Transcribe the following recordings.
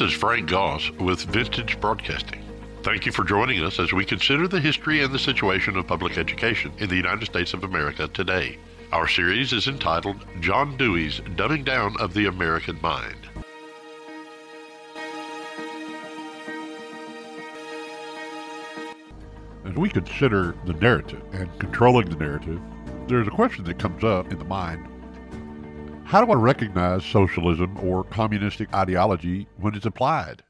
This is Frank Goss with Vintage Broadcasting. Thank you for joining us as we consider the history and the situation of public education in the United States of America today. Our series is entitled John Dewey's Dumbing Down of the American Mind. As we consider the narrative and controlling the narrative, there's a question that comes up in the mind. How do I recognize socialism or communistic ideology when it's applied?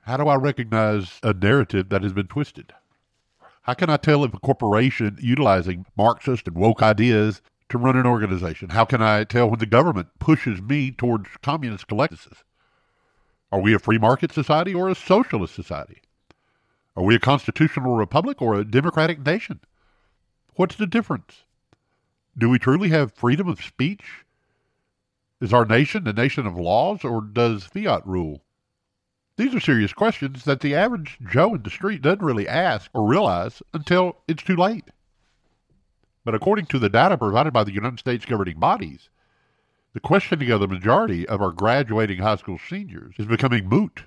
How do I recognize a narrative that has been twisted? How can I tell if a corporation utilizing Marxist and woke ideas to run an organization? How can I tell when the government pushes me towards communist collectivists? Are we a free market society or a socialist society? Are we a constitutional republic or a democratic nation? What's the difference? Do we truly have freedom of speech? Is our nation a nation of laws or does fiat rule? These are serious questions that the average Joe in the street doesn't really ask or realize until it's too late. But according to the data provided by the United States governing bodies, the questioning of the majority of our graduating high school seniors is becoming moot.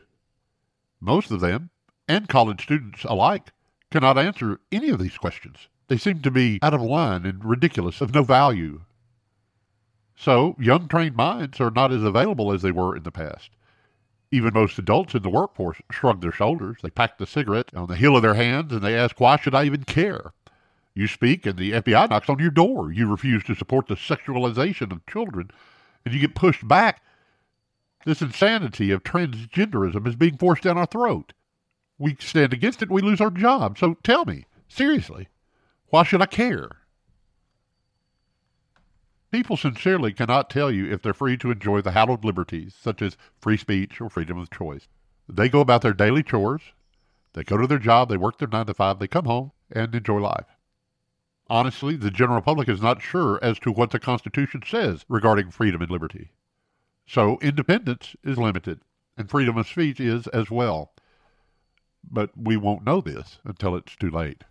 Most of them and college students alike cannot answer any of these questions. They seem to be out of line and ridiculous, of no value. So, young trained minds are not as available as they were in the past. Even most adults in the workforce shrug their shoulders. They pack the cigarette on the heel of their hands and they ask, Why should I even care? You speak and the FBI knocks on your door. You refuse to support the sexualization of children and you get pushed back. This insanity of transgenderism is being forced down our throat we stand against it, we lose our job. So tell me, seriously, why should I care? People sincerely cannot tell you if they're free to enjoy the hallowed liberties, such as free speech or freedom of choice. They go about their daily chores, they go to their job, they work their nine to five, they come home and enjoy life. Honestly, the general public is not sure as to what the Constitution says regarding freedom and liberty. So independence is limited, and freedom of speech is as well but we won't know this until it's too late.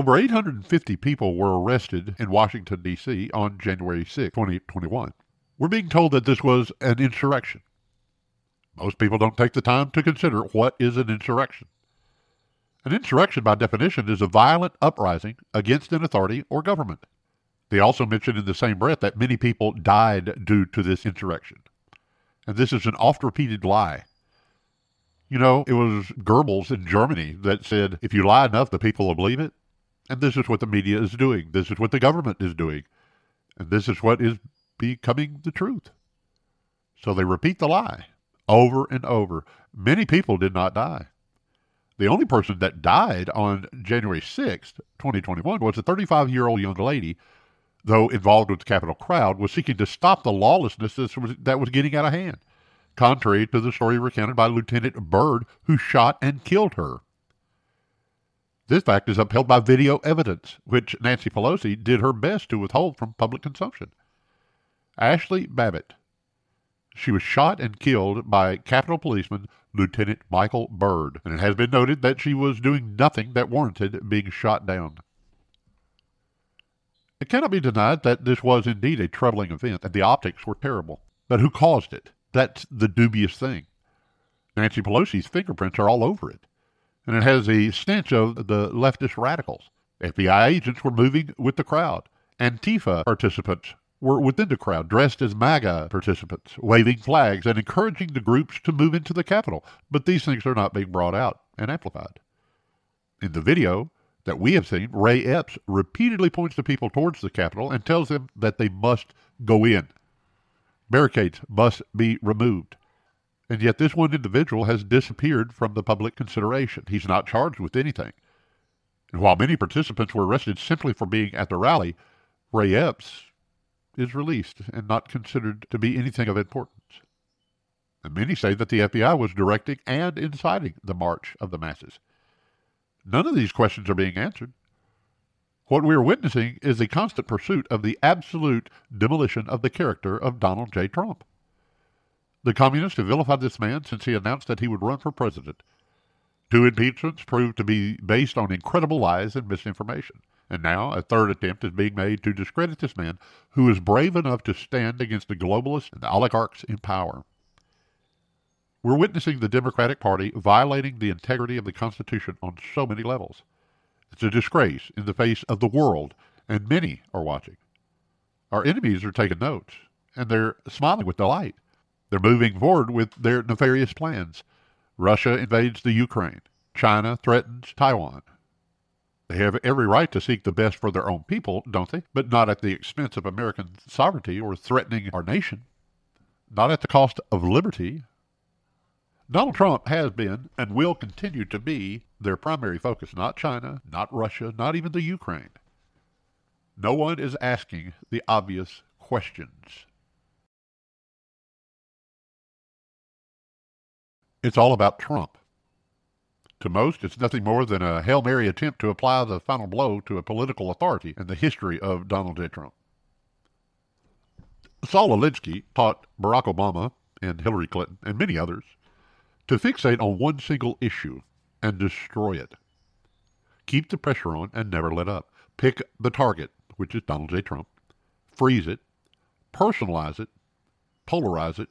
Over 850 people were arrested in Washington, D.C. on January 6, 2021. We're being told that this was an insurrection. Most people don't take the time to consider what is an insurrection. An insurrection, by definition, is a violent uprising against an authority or government. They also mention in the same breath that many people died due to this insurrection. And this is an oft repeated lie. You know, it was Goebbels in Germany that said, if you lie enough, the people will believe it. And this is what the media is doing. This is what the government is doing. And this is what is becoming the truth. So they repeat the lie over and over. Many people did not die. The only person that died on January 6th, 2021, was a 35 year old young lady, though involved with the Capitol crowd, was seeking to stop the lawlessness that was, getting out of hand contrary to the story recounted by Lieutenant Byrd, who shot and killed her. This fact is upheld by video evidence, which Nancy Pelosi did her best to withhold from public consumption. Ashli Babbitt. She was shot and killed by Capitol Policeman Lieutenant Michael Byrd, and it has been noted that she was doing nothing that warranted being shot down. It cannot be denied that this was indeed a troubling event, and the optics were terrible. But who caused it? That's the dubious thing. Nancy Pelosi's fingerprints are all over it, and it has a stench of the leftist radicals. FBI agents were moving with the crowd. Antifa participants were within the crowd, dressed as MAGA participants, waving flags and encouraging the groups to move into the Capitol. But these things are not being brought out and amplified. In the video that we have seen, Ray Epps repeatedly points the people towards the Capitol and tells them that they must go in. Barricades must be removed. And yet, this one individual has disappeared from the public consideration. He's not charged with anything. And while many participants were arrested simply for being at the rally, Ray Epps is released and not considered to be anything of importance. And many say that the FBI was directing and inciting the march of the masses. None of these questions are being answered. What we are witnessing is the constant pursuit of the absolute demolition of the character of Donald J. Trump. The communists have vilified this man since he announced that he would run for president. Two impeachments proved to be based on incredible lies and misinformation. And now a third attempt is being made to discredit this man who is brave enough to stand against the globalists and the oligarchs in power. We're witnessing the Democratic Party violating the integrity of the Constitution on so many levels. It's a disgrace in the face of the world, and many are watching. Our enemies are taking notes, and they're smiling with delight. They're moving forward with their nefarious plans. Russia invades the Ukraine. China threatens Taiwan. They have every right to seek the best for their own people, don't they? But not at the expense of American sovereignty or threatening our nation. Not at the cost of liberty. Donald Trump has been and will continue to be their primary focus, not China, not Russia, not even the Ukraine. No one is asking the obvious questions. It's all about Trump. To most, it's nothing more than a Hail Mary attempt to apply the final blow to a political authority in the history of Donald J. Trump. Saul Alinsky taught Barack Obama and Hillary Clinton and many others to fixate on one single issue and destroy it. Keep the pressure on and never let up. Pick the target, which is Donald J. Trump, freeze it, personalize it, polarize it,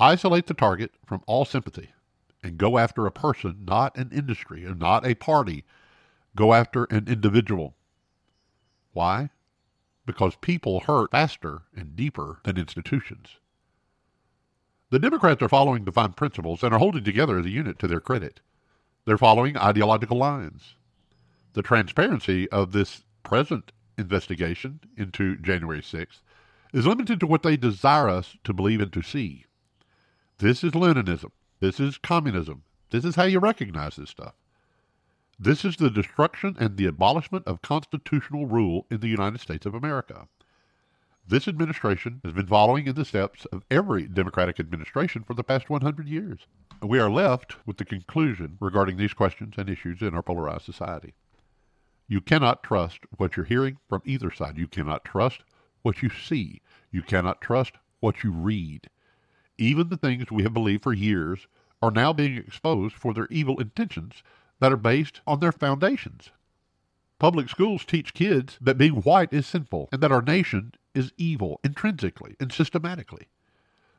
isolate the target from all sympathy and go after a person, not an industry and not a party. Go after an individual. Why? Because people hurt faster and deeper than institutions. The Democrats are following defined principles and are holding together as a unit to their credit. They're following ideological lines. The transparency of this present investigation into January 6th is limited to what they desire us to believe and to see. This is Leninism. This is communism. This is how you recognize this stuff. This is the destruction and the abolishment of constitutional rule in the United States of America. This administration has been following in the steps of every Democratic administration for the past 100 years. We are left with the conclusion regarding these questions and issues in our polarized society. You cannot trust what you're hearing from either side. You cannot trust what you see. You cannot trust what you read. Even the things we have believed for years are now being exposed for their evil intentions that are based on their foundations. Public schools teach kids that being white is sinful and that our nation is evil intrinsically and systematically.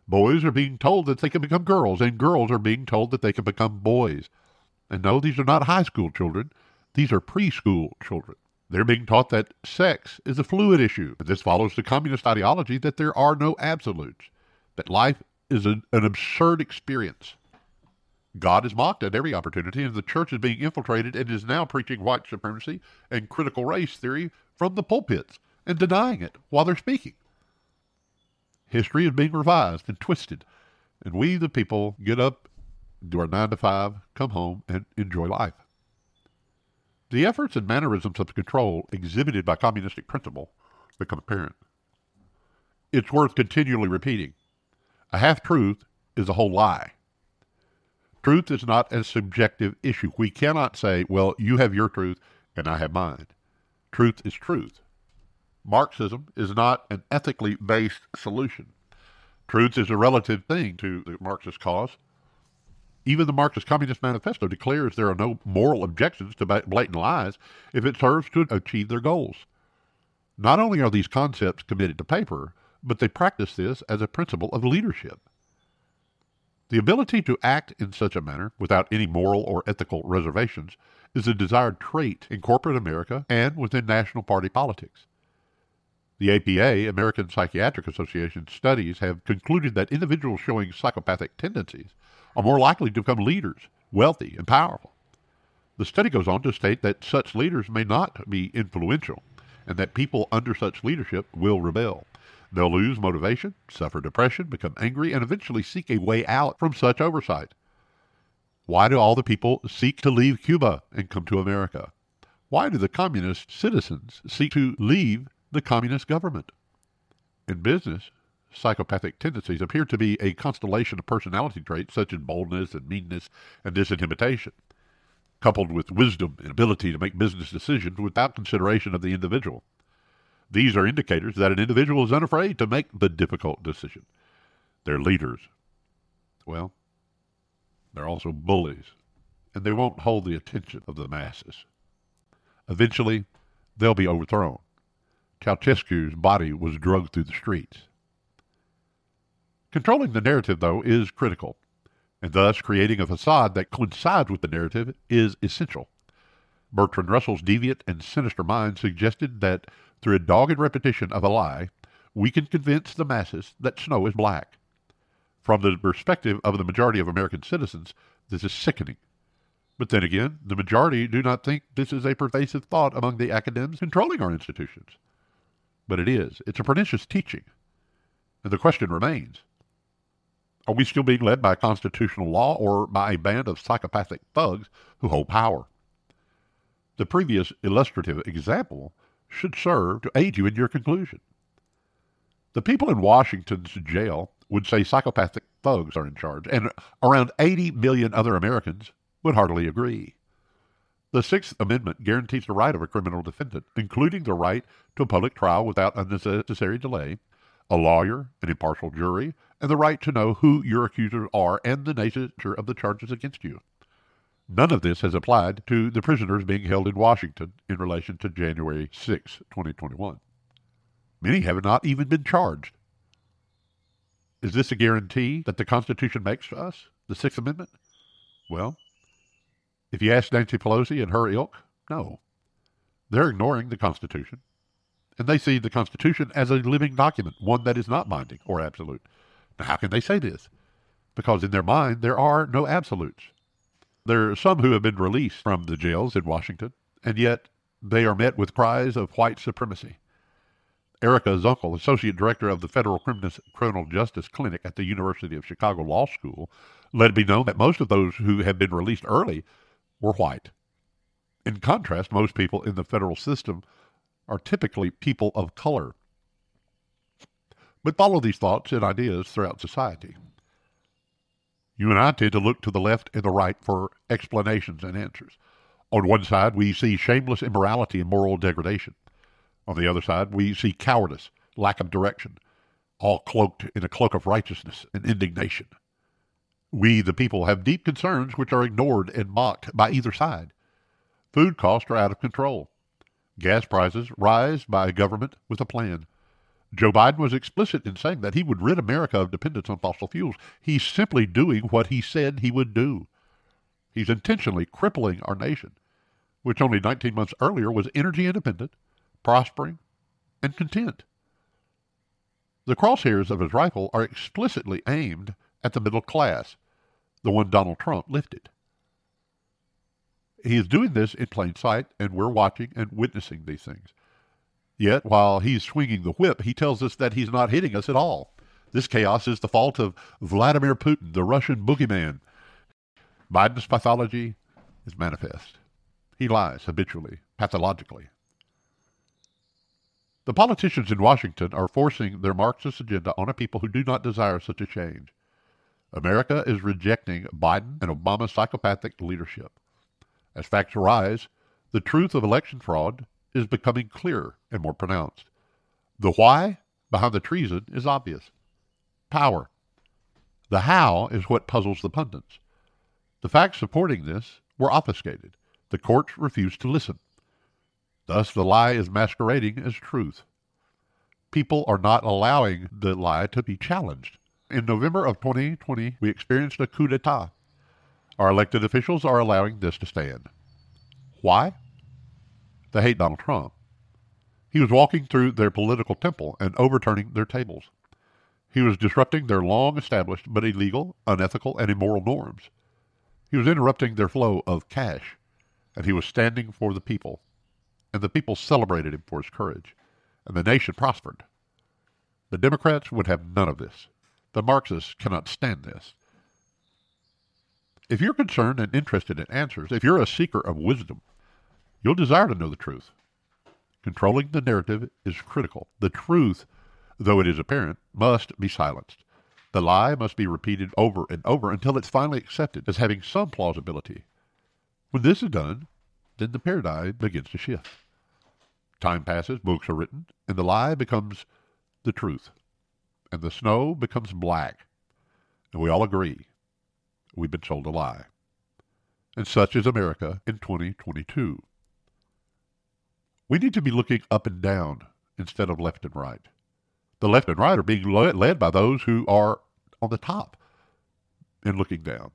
Boys are being told that they can become girls, and girls are being told that they can become boys. And no, these are not high school children, these are preschool children. They're being taught that sex is a fluid issue. This follows the communist ideology that there are no absolutes, that life is an, an absurd experience. God is mocked at every opportunity, and the church is being infiltrated and is now preaching white supremacy and critical race theory from the pulpits and denying it while they're speaking. History is being revised and twisted, and we, the people, get up, do our nine to five, come home, and enjoy life. The efforts and mannerisms of control exhibited by communistic principle become apparent. It's worth continually repeating. A half truth is a whole lie. Truth is not a subjective issue. We cannot say, well, you have your truth and I have mine. Truth is truth. Marxism is not an ethically based solution. Truth is a relative thing to the Marxist cause. Even the Marxist Communist Manifesto declares there are no moral objections to blatant lies if it serves to achieve their goals. Not only are these concepts committed to paper, but they practice this as a principle of leadership. The ability to act in such a manner without any moral or ethical reservations is a desired trait in corporate America and within national party politics. The APA, American Psychiatric Association studies have concluded that individuals showing psychopathic tendencies are more likely to become leaders, wealthy, and powerful. The study goes on to state that such leaders may not be influential and that people under such leadership will rebel. They'll lose motivation, suffer depression, become angry, and eventually seek a way out from such oversight. Why do all the people seek to leave Cuba and come to America? Why do the communist citizens seek to leave the communist government? In business, psychopathic tendencies appear to be a constellation of personality traits such as boldness and meanness and disinhibition, coupled with wisdom and ability to make business decisions without consideration of the individual. These are indicators that an individual is unafraid to make the difficult decision. They're leaders. Well, they're also bullies, and they won't hold the attention of the masses. Eventually, they'll be overthrown. Ceausescu's body was dragged through the streets. Controlling the narrative, though, is critical. and thus creating a facade that coincides with the narrative is essential. Bertrand Russell's deviant and sinister mind suggested that through a dogged repetition of a lie, we can convince the masses that snow is black. From the perspective of the majority of American citizens, this is sickening. But then again, the majority do not think this is a pervasive thought among the academics controlling our institutions. But it is. It's a pernicious teaching. And the question remains are we still being led by constitutional law or by a band of psychopathic thugs who hold power? The previous illustrative example should serve to aid you in your conclusion. The people in Washington's jail would say psychopathic thugs are in charge, and around 80 million other Americans would heartily agree. The Sixth Amendment guarantees the right of a criminal defendant, including the right to a public trial without unnecessary delay, a lawyer, an impartial jury, and the right to know who your accusers are and the nature of the charges against you. None of this has applied to the prisoners being held in Washington in relation to January 6, 2021. Many have not even been charged. Is this a guarantee that the Constitution makes to us, the Sixth Amendment? Well, if you ask Nancy Pelosi and her ilk, no. They're ignoring the Constitution, and they see the Constitution as a living document, one that is not binding or absolute. Now, how can they say this? Because in their mind, there are no absolutes. There are some who have been released from the jails in Washington, and yet they are met with cries of white supremacy. Erica Zunkel, Associate Director of the Federal Criminal Justice Clinic at the University of Chicago Law School, let it be known that most of those who have been released early were white. In contrast, most people in the federal system are typically people of color. But follow these thoughts and ideas throughout society. You and I tend to look to the left and the right for explanations and answers. On one side, we see shameless immorality and moral degradation. On the other side, we see cowardice, lack of direction, all cloaked in a cloak of righteousness and indignation. We, the people, have deep concerns which are ignored and mocked by either side. Food costs are out of control. Gas prices rise by a government with a plan. Joe Biden was explicit in saying that he would rid America of dependence on fossil fuels. He's simply doing what he said he would do. He's intentionally crippling our nation, which only 19 months earlier was energy independent, prospering, and content. The crosshairs of his rifle are explicitly aimed at the middle class, the one Donald Trump lifted. He is doing this in plain sight, and we're watching and witnessing these things. Yet, while he's swinging the whip, he tells us that he's not hitting us at all. This chaos is the fault of Vladimir Putin, the Russian boogeyman. Biden's pathology is manifest. He lies habitually, pathologically. The politicians in Washington are forcing their Marxist agenda on a people who do not desire such a change. America is rejecting Biden and Obama's psychopathic leadership. As facts arise, the truth of election fraud is becoming clearer and more pronounced. The why behind the treason is obvious power. The how is what puzzles the pundits. The facts supporting this were obfuscated. The courts refused to listen. Thus, the lie is masquerading as truth. People are not allowing the lie to be challenged. In November of 2020, we experienced a coup d'etat. Our elected officials are allowing this to stand. Why? They hate Donald Trump. He was walking through their political temple and overturning their tables. He was disrupting their long established but illegal, unethical, and immoral norms. He was interrupting their flow of cash, and he was standing for the people. And the people celebrated him for his courage, and the nation prospered. The Democrats would have none of this. The Marxists cannot stand this. If you're concerned and interested in answers, if you're a seeker of wisdom, You'll desire to know the truth. Controlling the narrative is critical. The truth, though it is apparent, must be silenced. The lie must be repeated over and over until it's finally accepted as having some plausibility. When this is done, then the paradigm begins to shift. Time passes, books are written, and the lie becomes the truth. And the snow becomes black. And we all agree we've been sold a lie. And such is America in 2022. We need to be looking up and down instead of left and right. The left and right are being led by those who are on the top. and looking down.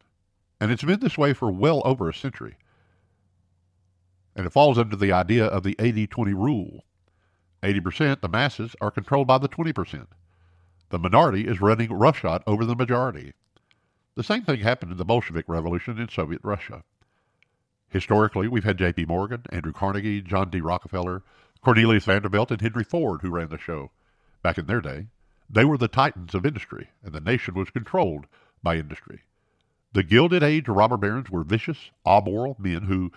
And it's been this way for well over a century. And it falls under the idea of the 80 20 rule. 80%, the masses, are controlled by the 20%. The minority is running roughshod over the majority. The same thing happened in the Bolshevik Revolution in Soviet Russia. Historically, we've had J.P. Morgan, Andrew Carnegie, John D. Rockefeller, Cornelius Vanderbilt, and Henry Ford who ran the show. Back in their day, they were the titans of industry, and the nation was controlled by industry. The Gilded Age robber barons were vicious, amoral men who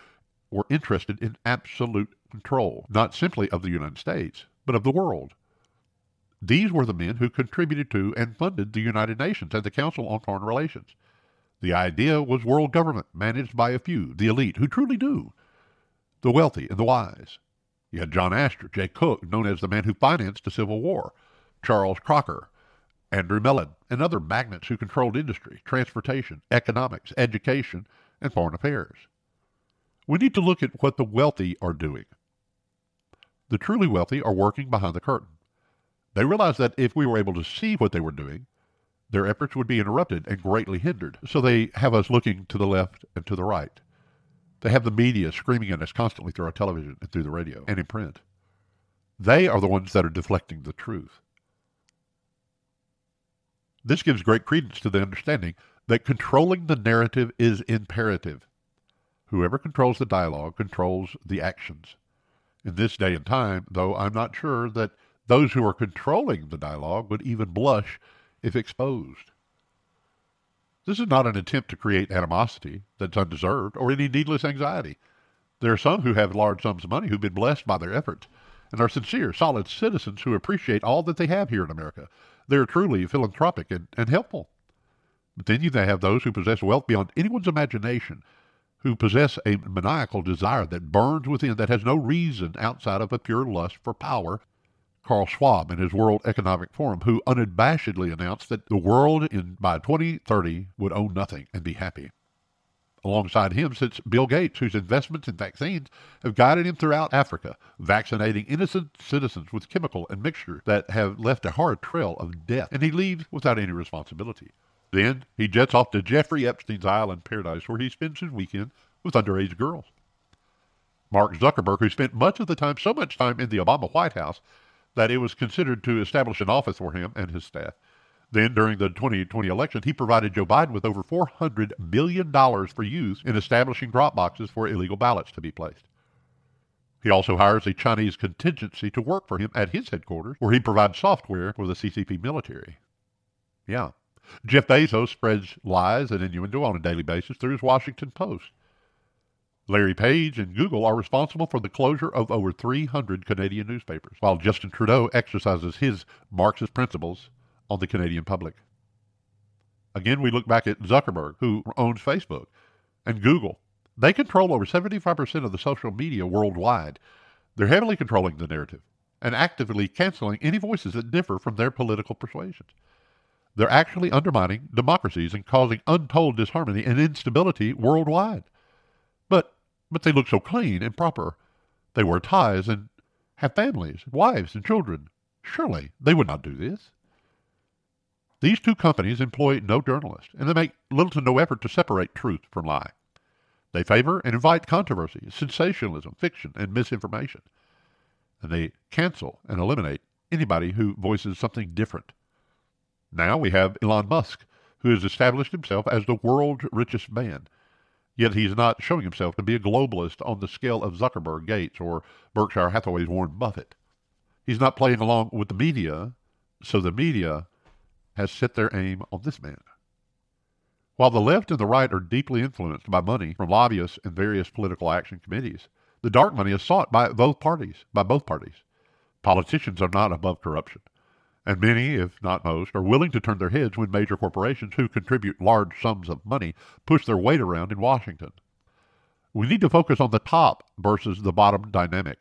were interested in absolute control, not simply of the United States, but of the world. These were the men who contributed to and funded the United Nations and the Council on Foreign Relations. The idea was world government managed by a few, the elite, who truly do, the wealthy and the wise. You had John Astor, Jay Cooke, known as the man who financed the Civil War, Charles Crocker, Andrew Mellon, and other magnates who controlled industry, transportation, economics, education, and foreign affairs. We need to look at what the wealthy are doing. The truly wealthy are working behind the curtain. They realized that if we were able to see what they were doing, their efforts would be interrupted and greatly hindered. So they have us looking to the left and to the right. They have the media screaming at us constantly through our television and through the radio and in print. They are the ones that are deflecting the truth. This gives great credence to the understanding that controlling the narrative is imperative. Whoever controls the dialogue controls the actions. In this day and time, though, I'm not sure that those who are controlling the dialogue would even blush if exposed. This is not an attempt to create animosity that's undeserved or any needless anxiety. There are some who have large sums of money who've been blessed by their efforts and are sincere, solid citizens who appreciate all that they have here in America. They're truly philanthropic and, and helpful. But then you have those who possess wealth beyond anyone's imagination, who possess a maniacal desire that burns within, that has no reason outside of a pure lust for power Carl Schwab in his World Economic Forum, who unabashedly announced that the world in by 2030 would own nothing and be happy. Alongside him sits Bill Gates, whose investments in vaccines have guided him throughout Africa, vaccinating innocent citizens with chemical and mixture that have left a hard trail of death, and he leaves without any responsibility. Then he jets off to Jeffrey Epstein's island paradise where he spends his weekend with underage girls. Mark Zuckerberg, who spent much of the time, so much time in the Obama White House, that it was considered to establish an office for him and his staff. Then, during the 2020 election, he provided Joe Biden with over $400 million for use in establishing drop boxes for illegal ballots to be placed. He also hires a Chinese contingency to work for him at his headquarters, where he provides software for the CCP military. Yeah. Jeff Bezos spreads lies and innuendo on a daily basis through his Washington Post. Larry Page and Google are responsible for the closure of over 300 Canadian newspapers, while Justin Trudeau exercises his Marxist principles on the Canadian public. Again, we look back at Zuckerberg, who owns Facebook, and Google. They control over 75% of the social media worldwide. They're heavily controlling the narrative and actively canceling any voices that differ from their political persuasions. They're actually undermining democracies and causing untold disharmony and instability worldwide. But but they look so clean and proper. They wear ties and have families, wives, and children. Surely they would not do this. These two companies employ no journalist, and they make little to no effort to separate truth from lie. They favor and invite controversy, sensationalism, fiction, and misinformation. And they cancel and eliminate anybody who voices something different. Now we have Elon Musk, who has established himself as the world's richest man Yet he's not showing himself to be a globalist on the scale of Zuckerberg, Gates, or Berkshire Hathaway's Warren Buffett. He's not playing along with the media, so the media has set their aim on this man. While the left and the right are deeply influenced by money from lobbyists and various political action committees, the dark money is sought by both parties, by both parties. Politicians are not above corruption and many, if not most, are willing to turn their heads when major corporations who contribute large sums of money push their weight around in Washington. We need to focus on the top versus the bottom dynamic.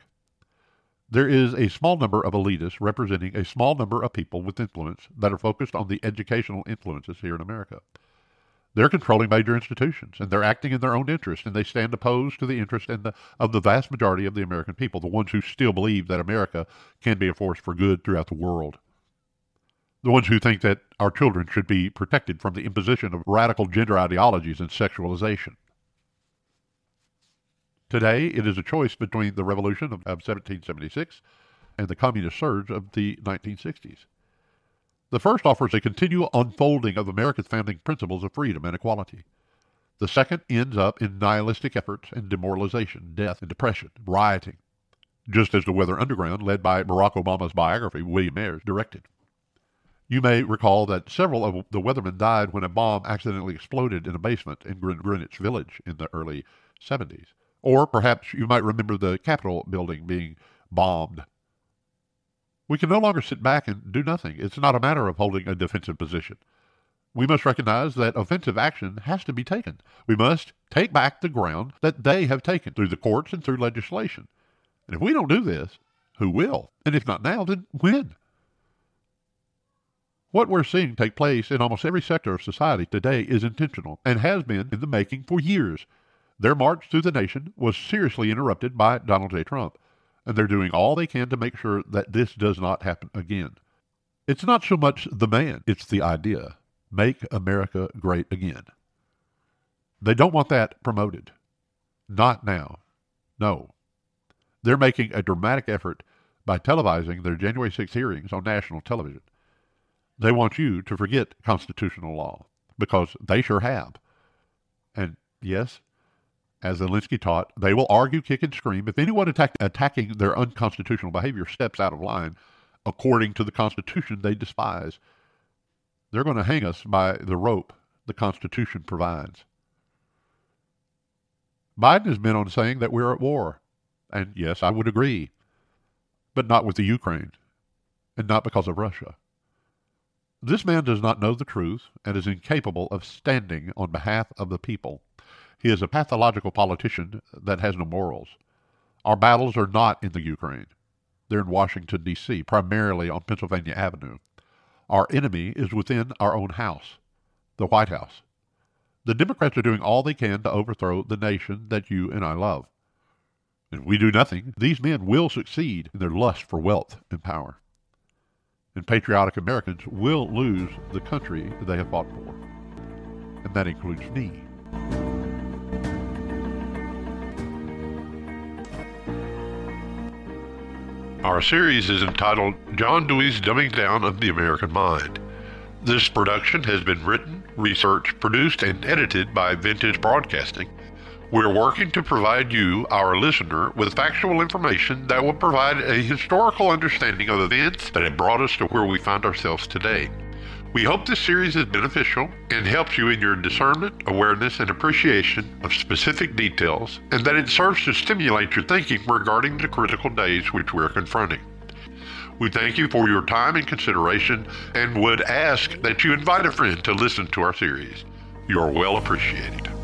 There is a small number of elitists representing a small number of people with influence that are focused on the educational influences here in America. They're controlling major institutions, and they're acting in their own interest, and they stand opposed to the interest the, of the vast majority of the American people, the ones who still believe that America can be a force for good throughout the world. The ones who think that our children should be protected from the imposition of radical gender ideologies and sexualization. Today, it is a choice between the revolution of, of 1776 and the communist surge of the 1960s. The first offers a continual unfolding of America's founding principles of freedom and equality. The second ends up in nihilistic efforts and demoralization, death, and depression, rioting, just as the Weather Underground, led by Barack Obama's biography, William Ayers, directed. You may recall that several of the weathermen died when a bomb accidentally exploded in a basement in Greenwich Village in the early 70s. Or perhaps you might remember the Capitol building being bombed. We can no longer sit back and do nothing. It's not a matter of holding a defensive position. We must recognize that offensive action has to be taken. We must take back the ground that they have taken through the courts and through legislation. And if we don't do this, who will? And if not now, then when? What we're seeing take place in almost every sector of society today is intentional and has been in the making for years. Their march through the nation was seriously interrupted by Donald J. Trump, and they're doing all they can to make sure that this does not happen again. It's not so much the man, it's the idea. Make America great again. They don't want that promoted. Not now. No. They're making a dramatic effort by televising their January 6 hearings on national television. They want you to forget constitutional law because they sure have. And yes, as Alinsky taught, they will argue, kick, and scream if anyone attack, attacking their unconstitutional behavior steps out of line according to the Constitution they despise. They're going to hang us by the rope the Constitution provides. Biden has been on saying that we're at war. And yes, I would agree. But not with the Ukraine, and not because of Russia. This man does not know the truth and is incapable of standing on behalf of the people. He is a pathological politician that has no morals. Our battles are not in the Ukraine. They're in Washington, D.C., primarily on Pennsylvania Avenue. Our enemy is within our own house, the White House. The Democrats are doing all they can to overthrow the nation that you and I love. If we do nothing, these men will succeed in their lust for wealth and power. And patriotic Americans will lose the country they have fought for. And that includes me. Our series is entitled John Dewey's Dumbing Down of the American Mind. This production has been written, researched, produced, and edited by Vintage Broadcasting. We're working to provide you, our listener, with factual information that will provide a historical understanding of events that have brought us to where we find ourselves today. We hope this series is beneficial and helps you in your discernment, awareness, and appreciation of specific details, and that it serves to stimulate your thinking regarding the critical days which we're confronting. We thank you for your time and consideration and would ask that you invite a friend to listen to our series. You are well appreciated.